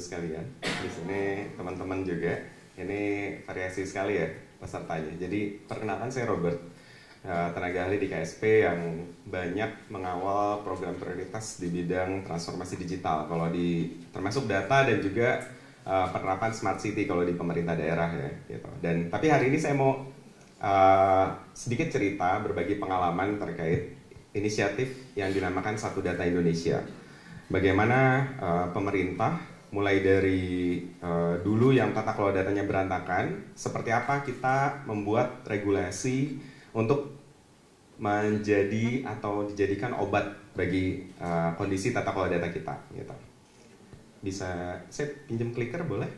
sekalian. Di sini teman-teman juga. Ini variasi sekali ya pesertanya. Jadi perkenalkan saya Robert, eh, tenaga ahli di KSP yang banyak mengawal program prioritas di bidang transformasi digital. Kalau di termasuk data dan juga eh, penerapan smart city kalau di pemerintah daerah ya. Gitu. Dan tapi hari ini saya mau eh, sedikit cerita berbagi pengalaman terkait inisiatif yang dinamakan Satu Data Indonesia. Bagaimana uh, pemerintah mulai dari uh, dulu yang tata kelola datanya berantakan, seperti apa kita membuat regulasi untuk menjadi atau dijadikan obat bagi uh, kondisi tata kelola data kita gitu. Bisa saya pinjam clicker boleh?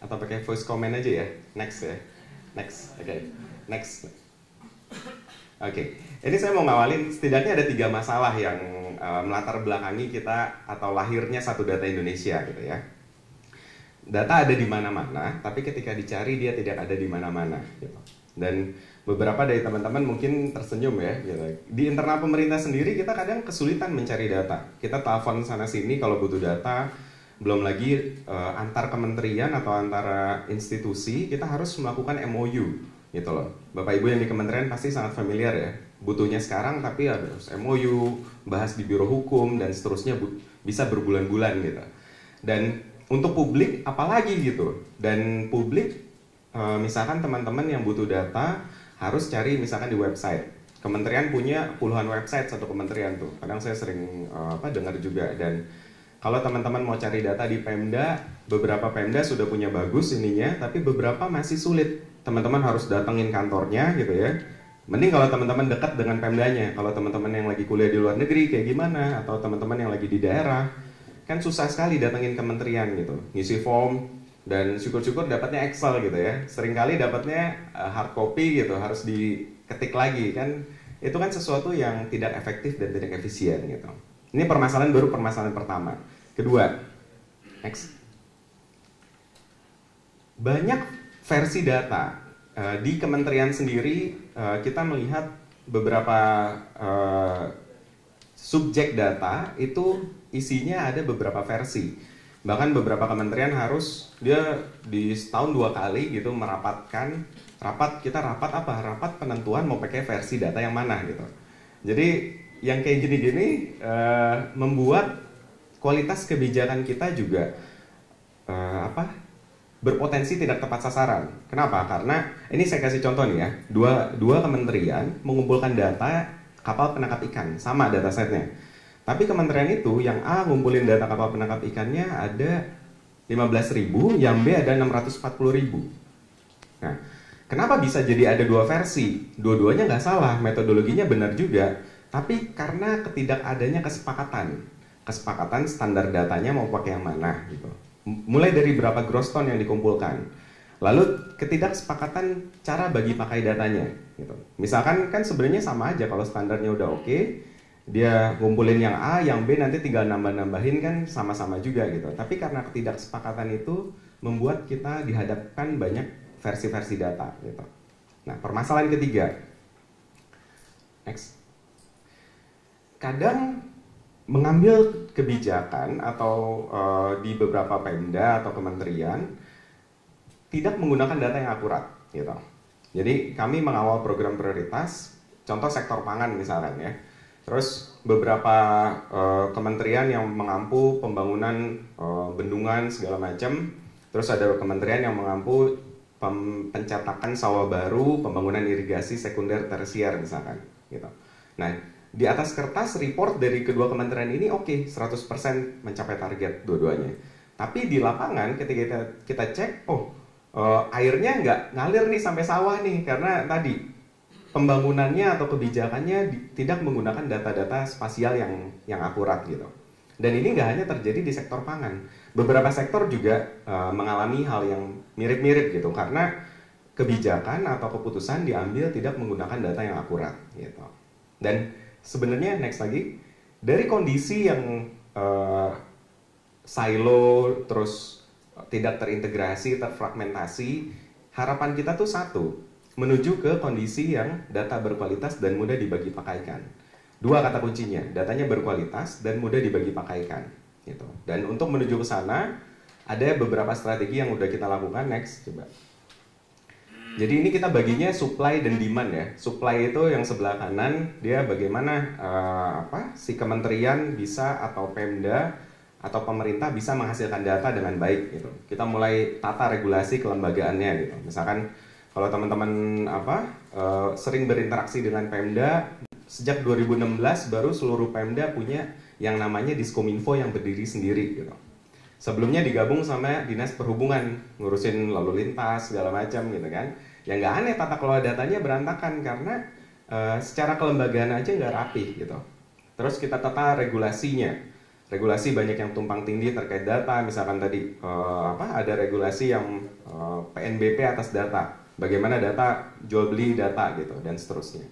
Atau pakai voice comment aja ya? Next ya. Next. Oke. Okay. Next. Oke, okay. ini saya mau ngawalin setidaknya ada tiga masalah yang uh, melatar belakangi kita atau lahirnya satu data Indonesia gitu ya. Data ada di mana-mana, tapi ketika dicari dia tidak ada di mana-mana. Gitu. Dan beberapa dari teman-teman mungkin tersenyum ya. Gitu. Di internal pemerintah sendiri kita kadang kesulitan mencari data. Kita telepon sana sini kalau butuh data, belum lagi uh, antar kementerian atau antara institusi kita harus melakukan MOU gitu loh. Bapak Ibu yang di kementerian pasti sangat familiar ya. Butuhnya sekarang tapi harus MOU, bahas di biro hukum dan seterusnya bisa berbulan-bulan gitu. Dan untuk publik apalagi gitu. Dan publik e, misalkan teman-teman yang butuh data harus cari misalkan di website. Kementerian punya puluhan website satu kementerian tuh. Kadang saya sering e, apa dengar juga dan kalau teman-teman mau cari data di Pemda, beberapa Pemda sudah punya bagus ininya, tapi beberapa masih sulit teman-teman harus datengin kantornya gitu ya. Mending kalau teman-teman dekat dengan Pemdanya. Kalau teman-teman yang lagi kuliah di luar negeri kayak gimana atau teman-teman yang lagi di daerah kan susah sekali datengin kementerian gitu. Ngisi form dan syukur-syukur dapatnya Excel gitu ya. Seringkali dapatnya uh, hard copy gitu, harus diketik lagi kan. Itu kan sesuatu yang tidak efektif dan tidak efisien gitu. Ini permasalahan baru permasalahan pertama. Kedua, next. Banyak versi data. Uh, di kementerian sendiri uh, kita melihat beberapa uh, subjek data itu isinya ada beberapa versi. Bahkan beberapa kementerian harus dia di setahun dua kali gitu merapatkan rapat kita rapat apa? Rapat penentuan mau pakai versi data yang mana gitu. Jadi yang kayak gini-gini uh, membuat kualitas kebijakan kita juga uh, apa berpotensi tidak tepat sasaran. Kenapa? Karena ini saya kasih contoh nih ya, dua, dua kementerian mengumpulkan data kapal penangkap ikan, sama data setnya. Tapi kementerian itu yang A ngumpulin data kapal penangkap ikannya ada 15.000, yang B ada 640.000. Nah, kenapa bisa jadi ada dua versi? Dua-duanya nggak salah, metodologinya benar juga. Tapi karena ketidakadanya kesepakatan, kesepakatan standar datanya mau pakai yang mana gitu mulai dari berapa gross ton yang dikumpulkan. Lalu ketidaksepakatan cara bagi pakai datanya gitu. Misalkan kan sebenarnya sama aja kalau standarnya udah oke, okay, dia ngumpulin yang A, yang B nanti tinggal nambah-nambahin kan sama-sama juga gitu. Tapi karena ketidaksepakatan itu membuat kita dihadapkan banyak versi-versi data gitu. Nah, permasalahan ketiga. Next. Kadang mengambil kebijakan atau uh, di beberapa pemda atau kementerian tidak menggunakan data yang akurat gitu. Jadi kami mengawal program prioritas, contoh sektor pangan misalnya ya. Terus beberapa uh, kementerian yang mengampu pembangunan uh, bendungan segala macam. Terus ada kementerian yang mengampu pencetakan sawah baru, pembangunan irigasi sekunder tersier misalkan gitu. Nah, di atas kertas report dari kedua kementerian ini oke okay, 100% mencapai target dua-duanya. Tapi di lapangan ketika kita, kita cek, oh uh, airnya nggak ngalir nih sampai sawah nih karena tadi pembangunannya atau kebijakannya di, tidak menggunakan data-data spasial yang yang akurat gitu. Dan ini nggak hanya terjadi di sektor pangan, beberapa sektor juga uh, mengalami hal yang mirip-mirip gitu karena kebijakan atau keputusan diambil tidak menggunakan data yang akurat gitu. Dan sebenarnya next lagi dari kondisi yang uh, silo terus tidak terintegrasi, terfragmentasi, harapan kita tuh satu, menuju ke kondisi yang data berkualitas dan mudah dibagi pakaikan. Dua kata kuncinya, datanya berkualitas dan mudah dibagi pakaikan. Gitu. Dan untuk menuju ke sana, ada beberapa strategi yang udah kita lakukan. Next, coba. Jadi ini kita baginya supply dan demand ya. Supply itu yang sebelah kanan dia bagaimana uh, apa si kementerian bisa atau Pemda atau pemerintah bisa menghasilkan data dengan baik gitu. Kita mulai tata regulasi kelembagaannya gitu. Misalkan kalau teman-teman apa uh, sering berinteraksi dengan Pemda sejak 2016 baru seluruh Pemda punya yang namanya Diskominfo yang berdiri sendiri gitu. Sebelumnya digabung sama dinas perhubungan ngurusin lalu lintas segala macam gitu kan. Ya nggak aneh tata kelola datanya berantakan karena uh, secara kelembagaan aja nggak rapi gitu. Terus kita tata regulasinya. Regulasi banyak yang tumpang tindih terkait data, misalkan tadi uh, apa ada regulasi yang uh, eh, PNBP atas data, bagaimana data jual beli data gitu dan seterusnya.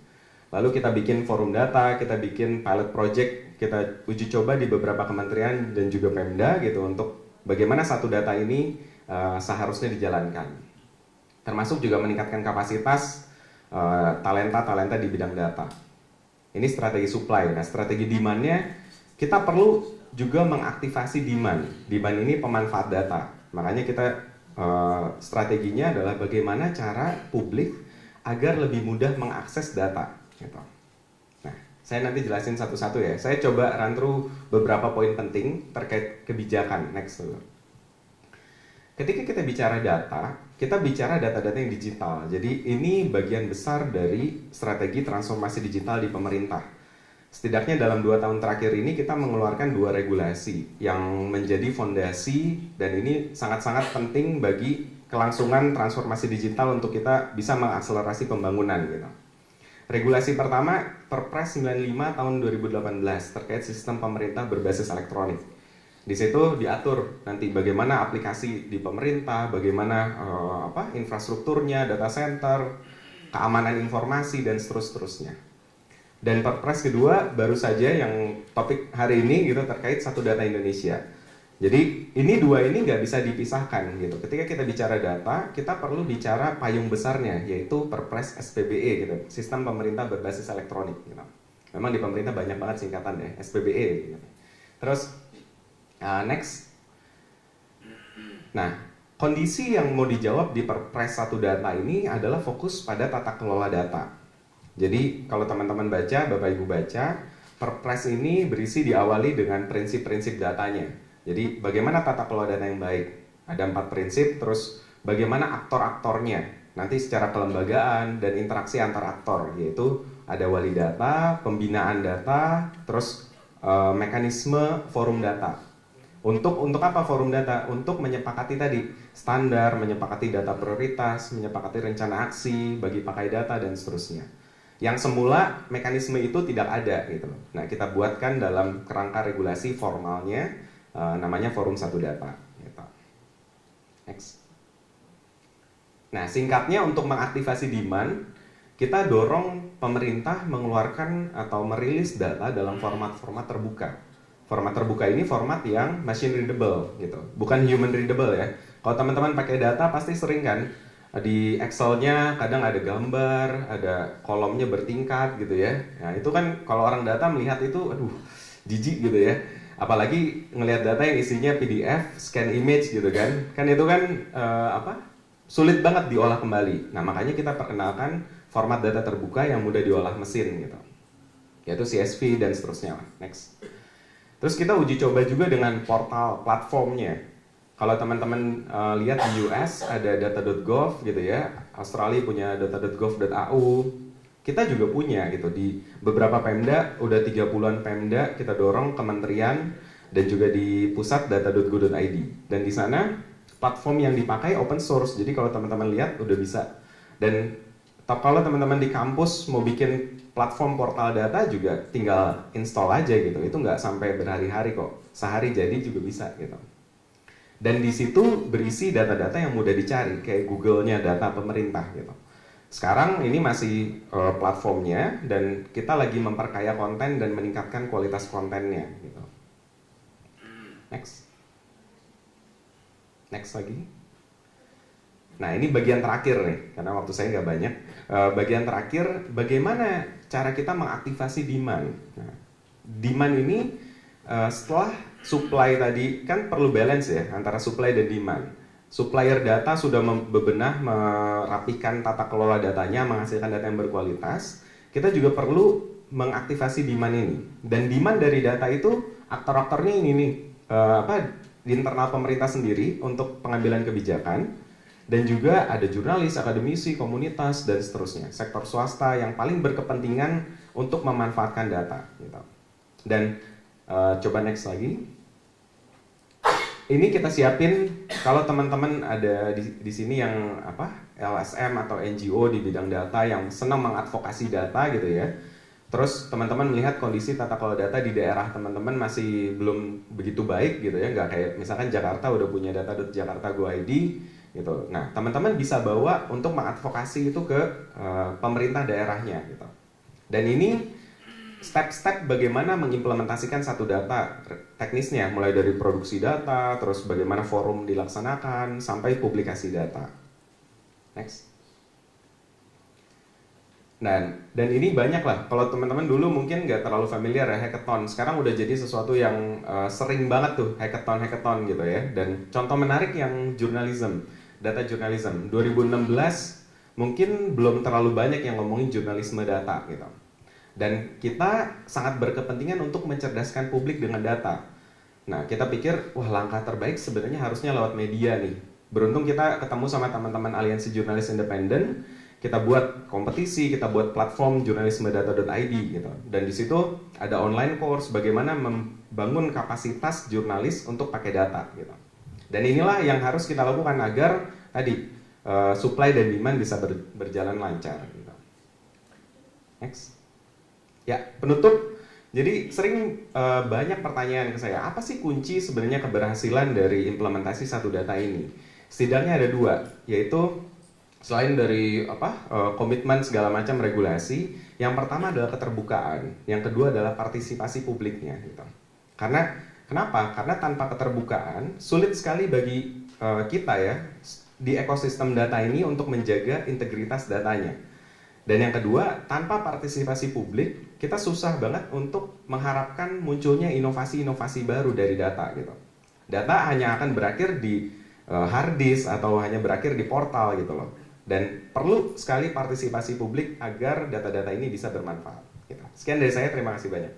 Lalu kita bikin forum data, kita bikin pilot project, kita uji coba di beberapa kementerian dan juga Pemda gitu untuk bagaimana satu data ini uh, seharusnya dijalankan. Termasuk juga meningkatkan kapasitas uh, talenta-talenta di bidang data. Ini strategi supply. Nah, strategi demand-nya kita perlu juga mengaktifasi demand. Demand ini pemanfaat data. Makanya kita uh, strateginya adalah bagaimana cara publik agar lebih mudah mengakses data. Gitu. Nah, saya nanti jelasin satu-satu ya. Saya coba run through beberapa poin penting terkait kebijakan. Next. Ketika kita bicara data, kita bicara data-data yang digital. Jadi ini bagian besar dari strategi transformasi digital di pemerintah. Setidaknya dalam dua tahun terakhir ini kita mengeluarkan dua regulasi yang menjadi fondasi dan ini sangat-sangat penting bagi kelangsungan transformasi digital untuk kita bisa mengakselerasi pembangunan gitu. Regulasi pertama Perpres 95 tahun 2018 terkait sistem pemerintah berbasis elektronik. Di situ diatur nanti bagaimana aplikasi di pemerintah, bagaimana uh, apa infrastrukturnya, data center, keamanan informasi dan seterusnya. Dan Perpres kedua baru saja yang topik hari ini gitu terkait satu data Indonesia. Jadi ini dua ini nggak bisa dipisahkan gitu. Ketika kita bicara data, kita perlu bicara payung besarnya yaitu Perpres SPBE gitu, sistem pemerintah berbasis elektronik. Gitu. Memang di pemerintah banyak banget singkatan ya SPBE. Gitu. Terus uh, next, nah kondisi yang mau dijawab di Perpres satu data ini adalah fokus pada tata kelola data. Jadi kalau teman-teman baca, bapak ibu baca, Perpres ini berisi diawali dengan prinsip-prinsip datanya jadi bagaimana tata kelola dana yang baik? Ada empat prinsip, terus bagaimana aktor-aktornya? Nanti secara kelembagaan dan interaksi antar aktor, yaitu ada wali data, pembinaan data, terus e, mekanisme forum data. Untuk untuk apa forum data? Untuk menyepakati tadi standar, menyepakati data prioritas, menyepakati rencana aksi bagi pakai data dan seterusnya. Yang semula mekanisme itu tidak ada gitu. Nah, kita buatkan dalam kerangka regulasi formalnya uh, namanya Forum Satu Data. Gitu. Next. Nah, singkatnya untuk mengaktifasi demand, kita dorong pemerintah mengeluarkan atau merilis data dalam format-format terbuka. Format terbuka ini format yang machine readable gitu, bukan human readable ya. Kalau teman-teman pakai data pasti sering kan di Excel-nya kadang ada gambar, ada kolomnya bertingkat gitu ya. Nah, itu kan kalau orang data melihat itu aduh jijik gitu ya apalagi ngelihat data yang isinya PDF, scan image gitu kan, kan itu kan uh, apa sulit banget diolah kembali. Nah makanya kita perkenalkan format data terbuka yang mudah diolah mesin gitu, yaitu CSV dan seterusnya. Next. Terus kita uji coba juga dengan portal platformnya. Kalau teman-teman uh, lihat di US ada data.gov gitu ya, Australia punya data.gov.au, kita juga punya gitu. Di beberapa Pemda udah 30-an Pemda kita dorong kementerian dan juga di pusat data.go.id dan di sana platform yang dipakai open source. Jadi kalau teman-teman lihat udah bisa. Dan kalau teman-teman di kampus mau bikin platform portal data juga tinggal install aja gitu. Itu nggak sampai berhari-hari kok. Sehari jadi juga bisa gitu. Dan di situ berisi data-data yang mudah dicari kayak Google-nya data pemerintah gitu sekarang ini masih uh, platformnya dan kita lagi memperkaya konten dan meningkatkan kualitas kontennya. Gitu. Next, next lagi. Nah ini bagian terakhir nih, karena waktu saya nggak banyak. Uh, bagian terakhir, bagaimana cara kita mengaktifasi demand? Nah, demand ini uh, setelah supply tadi kan perlu balance ya antara supply dan demand. Supplier data sudah bebenah merapikan tata kelola datanya, menghasilkan data yang berkualitas. Kita juga perlu mengaktifasi demand ini. Dan demand dari data itu aktor-aktornya ini nih, uh, apa di internal pemerintah sendiri untuk pengambilan kebijakan dan juga ada jurnalis, akademisi, komunitas dan seterusnya. Sektor swasta yang paling berkepentingan untuk memanfaatkan data. Gitu. Dan uh, coba next lagi ini kita siapin kalau teman-teman ada di, di sini yang apa LSM atau NGO di bidang data yang senang mengadvokasi data gitu ya. Terus teman-teman melihat kondisi tata kelola data di daerah teman-teman masih belum begitu baik gitu ya, nggak kayak misalkan Jakarta udah punya data Jakarta Go ID gitu. Nah teman-teman bisa bawa untuk mengadvokasi itu ke uh, pemerintah daerahnya gitu. Dan ini step-step bagaimana mengimplementasikan satu data teknisnya mulai dari produksi data terus bagaimana forum dilaksanakan sampai publikasi data. Next. Dan dan ini banyak lah kalau teman-teman dulu mungkin nggak terlalu familiar ya hackathon. Sekarang udah jadi sesuatu yang uh, sering banget tuh hackathon hackathon gitu ya. Dan contoh menarik yang journalism data journalism 2016 mungkin belum terlalu banyak yang ngomongin jurnalisme data gitu dan kita sangat berkepentingan untuk mencerdaskan publik dengan data. Nah, kita pikir, wah langkah terbaik sebenarnya harusnya lewat media nih. Beruntung kita ketemu sama teman-teman aliansi jurnalis independen, kita buat kompetisi, kita buat platform jurnalismedata.id gitu. Dan di situ ada online course bagaimana membangun kapasitas jurnalis untuk pakai data gitu. Dan inilah yang harus kita lakukan agar tadi uh, supply dan demand bisa ber, berjalan lancar gitu. Next. Ya, penutup. Jadi sering uh, banyak pertanyaan ke saya, apa sih kunci sebenarnya keberhasilan dari implementasi satu data ini? Setidaknya ada dua, yaitu selain dari apa uh, komitmen segala macam regulasi, yang pertama adalah keterbukaan, yang kedua adalah partisipasi publiknya. Gitu. Karena kenapa? Karena tanpa keterbukaan sulit sekali bagi uh, kita ya di ekosistem data ini untuk menjaga integritas datanya. Dan yang kedua, tanpa partisipasi publik, kita susah banget untuk mengharapkan munculnya inovasi-inovasi baru dari data gitu. Data hanya akan berakhir di uh, hard disk atau hanya berakhir di portal gitu loh. Dan perlu sekali partisipasi publik agar data-data ini bisa bermanfaat. Gitu. Sekian dari saya, terima kasih banyak.